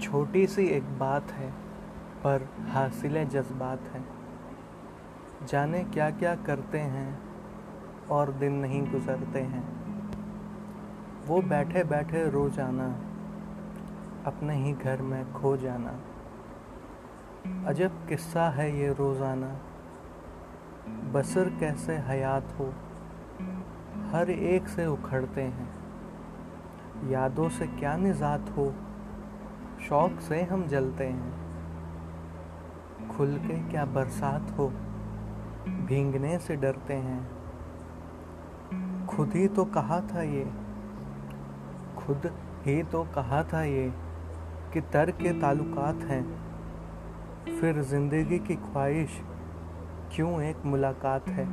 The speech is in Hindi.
छोटी सी एक बात है, पर हासिल जज्बात है। जाने क्या क्या करते हैं और दिन नहीं गुजरते हैं। वो बैठे बैठे रो जाना, अपने ही घर में खो जाना। अजब किस्सा है ये रोज़ाना। बसर कैसे हयात हो, हर एक से उखड़ते हैं। यादों से क्या निजात हो शौक से हम जलते हैं। खुल के क्या बरसात हो, भींगने से डरते हैं। खुद ही तो कहा था ये, खुद ही तो कहा था ये कि तर के ताल्लुकात हैं। फिर ज़िंदगी की ख्वाहिश क्यों एक मुलाकात है?